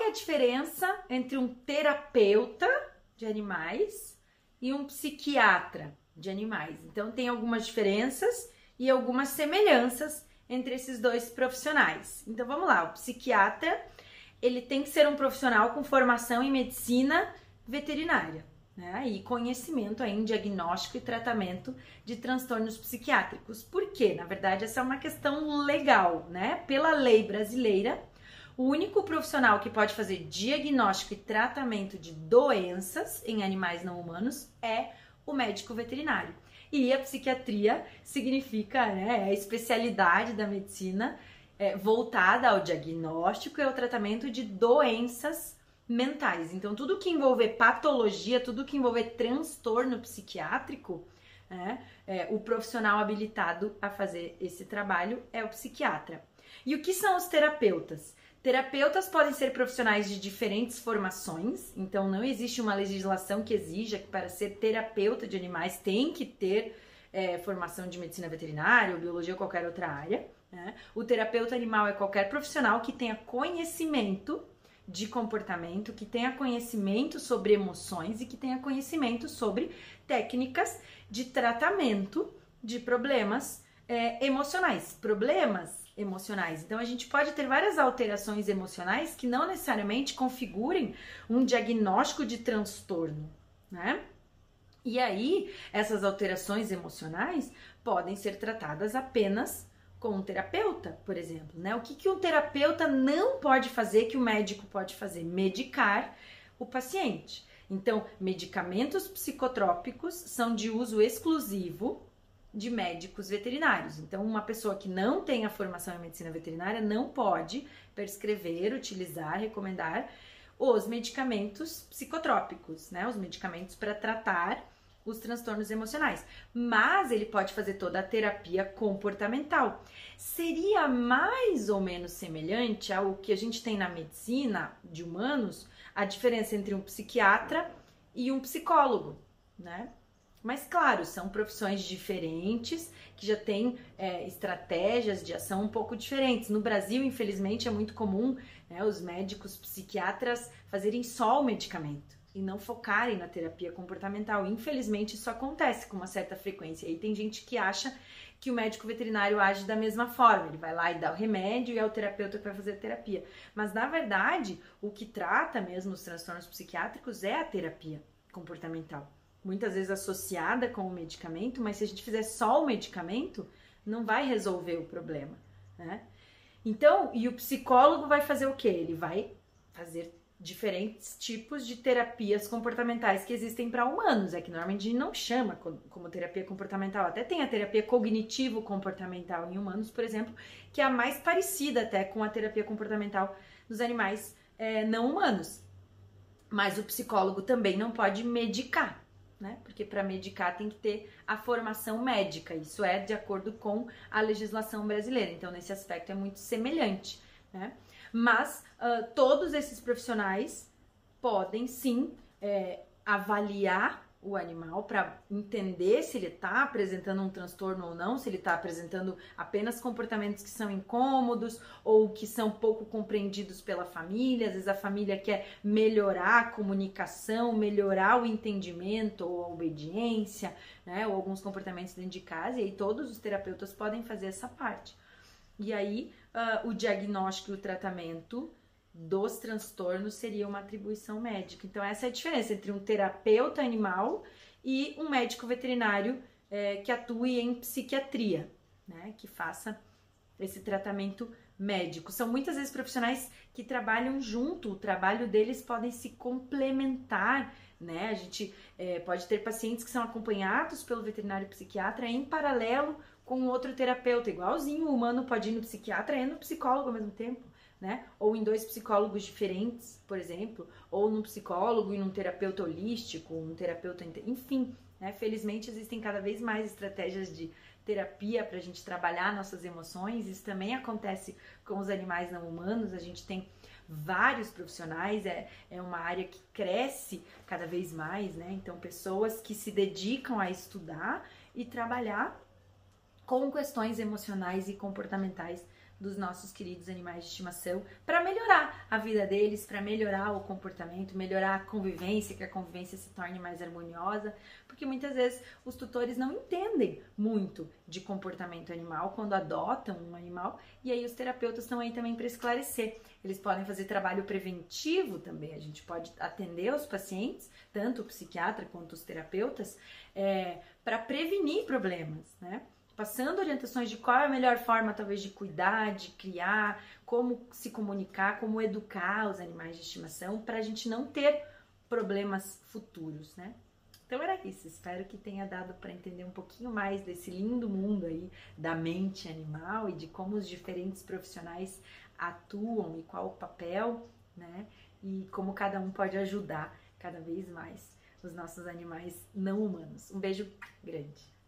que é a diferença entre um terapeuta de animais e um psiquiatra de animais? Então, tem algumas diferenças e algumas semelhanças entre esses dois profissionais. Então, vamos lá. O psiquiatra, ele tem que ser um profissional com formação em medicina veterinária né, e conhecimento em diagnóstico e tratamento de transtornos psiquiátricos. Por quê? Na verdade, essa é uma questão legal, né? Pela lei brasileira, o único profissional que pode fazer diagnóstico e tratamento de doenças em animais não humanos é o médico veterinário. E a psiquiatria significa né, a especialidade da medicina é, voltada ao diagnóstico e ao tratamento de doenças mentais. Então, tudo que envolver patologia, tudo que envolver transtorno psiquiátrico, né, é, o profissional habilitado a fazer esse trabalho é o psiquiatra. E o que são os terapeutas? Terapeutas podem ser profissionais de diferentes formações, então não existe uma legislação que exija que para ser terapeuta de animais tem que ter é, formação de medicina veterinária ou biologia ou qualquer outra área. Né? O terapeuta animal é qualquer profissional que tenha conhecimento de comportamento, que tenha conhecimento sobre emoções e que tenha conhecimento sobre técnicas de tratamento de problemas é, emocionais. Problemas emocionais. Então, a gente pode ter várias alterações emocionais que não necessariamente configurem um diagnóstico de transtorno, né? E aí, essas alterações emocionais podem ser tratadas apenas com um terapeuta, por exemplo, né? O que, que um terapeuta não pode fazer que o médico pode fazer? Medicar o paciente. Então, medicamentos psicotrópicos são de uso exclusivo de médicos veterinários. Então, uma pessoa que não tem a formação em medicina veterinária não pode prescrever, utilizar, recomendar os medicamentos psicotrópicos, né? Os medicamentos para tratar os transtornos emocionais, mas ele pode fazer toda a terapia comportamental. Seria mais ou menos semelhante ao que a gente tem na medicina de humanos, a diferença entre um psiquiatra e um psicólogo, né? Mas claro, são profissões diferentes que já têm é, estratégias de ação um pouco diferentes. No Brasil, infelizmente, é muito comum né, os médicos psiquiatras fazerem só o medicamento e não focarem na terapia comportamental. Infelizmente, isso acontece com uma certa frequência. E tem gente que acha que o médico veterinário age da mesma forma. Ele vai lá e dá o remédio e é o terapeuta que vai fazer a terapia. Mas, na verdade, o que trata mesmo os transtornos psiquiátricos é a terapia comportamental. Muitas vezes associada com o medicamento, mas se a gente fizer só o medicamento, não vai resolver o problema, né? Então, e o psicólogo vai fazer o quê? Ele vai fazer diferentes tipos de terapias comportamentais que existem para humanos. É que normalmente a gente não chama como terapia comportamental. Até tem a terapia cognitivo-comportamental em humanos, por exemplo, que é a mais parecida até com a terapia comportamental dos animais é, não humanos. Mas o psicólogo também não pode medicar, né? Porque para medicar tem que ter a formação médica. Isso é de acordo com a legislação brasileira. Então, nesse aspecto é muito semelhante, né? Mas uh, todos esses profissionais podem sim é, avaliar o animal para entender se ele está apresentando um transtorno ou não, se ele está apresentando apenas comportamentos que são incômodos ou que são pouco compreendidos pela família. Às vezes a família quer melhorar a comunicação, melhorar o entendimento ou a obediência, né, ou alguns comportamentos dentro de casa, e aí todos os terapeutas podem fazer essa parte. E aí uh, o diagnóstico e o tratamento dos transtornos seria uma atribuição médica. Então, essa é a diferença entre um terapeuta animal e um médico veterinário é, que atue em psiquiatria, né? Que faça esse tratamento médico. São muitas vezes profissionais que trabalham junto, o trabalho deles podem se complementar, né? A gente é, pode ter pacientes que são acompanhados pelo veterinário psiquiatra em paralelo com outro terapeuta, igualzinho o humano pode ir no psiquiatra e no psicólogo ao mesmo tempo, né? Ou em dois psicólogos diferentes, por exemplo, ou num psicólogo e num terapeuta holístico, um terapeuta, enfim, né? Felizmente existem cada vez mais estratégias de terapia para a gente trabalhar nossas emoções. Isso também acontece com os animais não humanos. A gente tem vários profissionais, é, é uma área que cresce cada vez mais, né? Então, pessoas que se dedicam a estudar e trabalhar com questões emocionais e comportamentais dos nossos queridos animais de estimação para melhorar a vida deles, para melhorar o comportamento, melhorar a convivência, que a convivência se torne mais harmoniosa, porque muitas vezes os tutores não entendem muito de comportamento animal quando adotam um animal, e aí os terapeutas estão aí também para esclarecer. Eles podem fazer trabalho preventivo também, a gente pode atender os pacientes, tanto o psiquiatra quanto os terapeutas, é, para prevenir problemas, né? Passando orientações de qual é a melhor forma, talvez, de cuidar, de criar, como se comunicar, como educar os animais de estimação, para a gente não ter problemas futuros, né? Então era isso, espero que tenha dado para entender um pouquinho mais desse lindo mundo aí da mente animal e de como os diferentes profissionais atuam e qual o papel, né? E como cada um pode ajudar cada vez mais os nossos animais não humanos. Um beijo grande.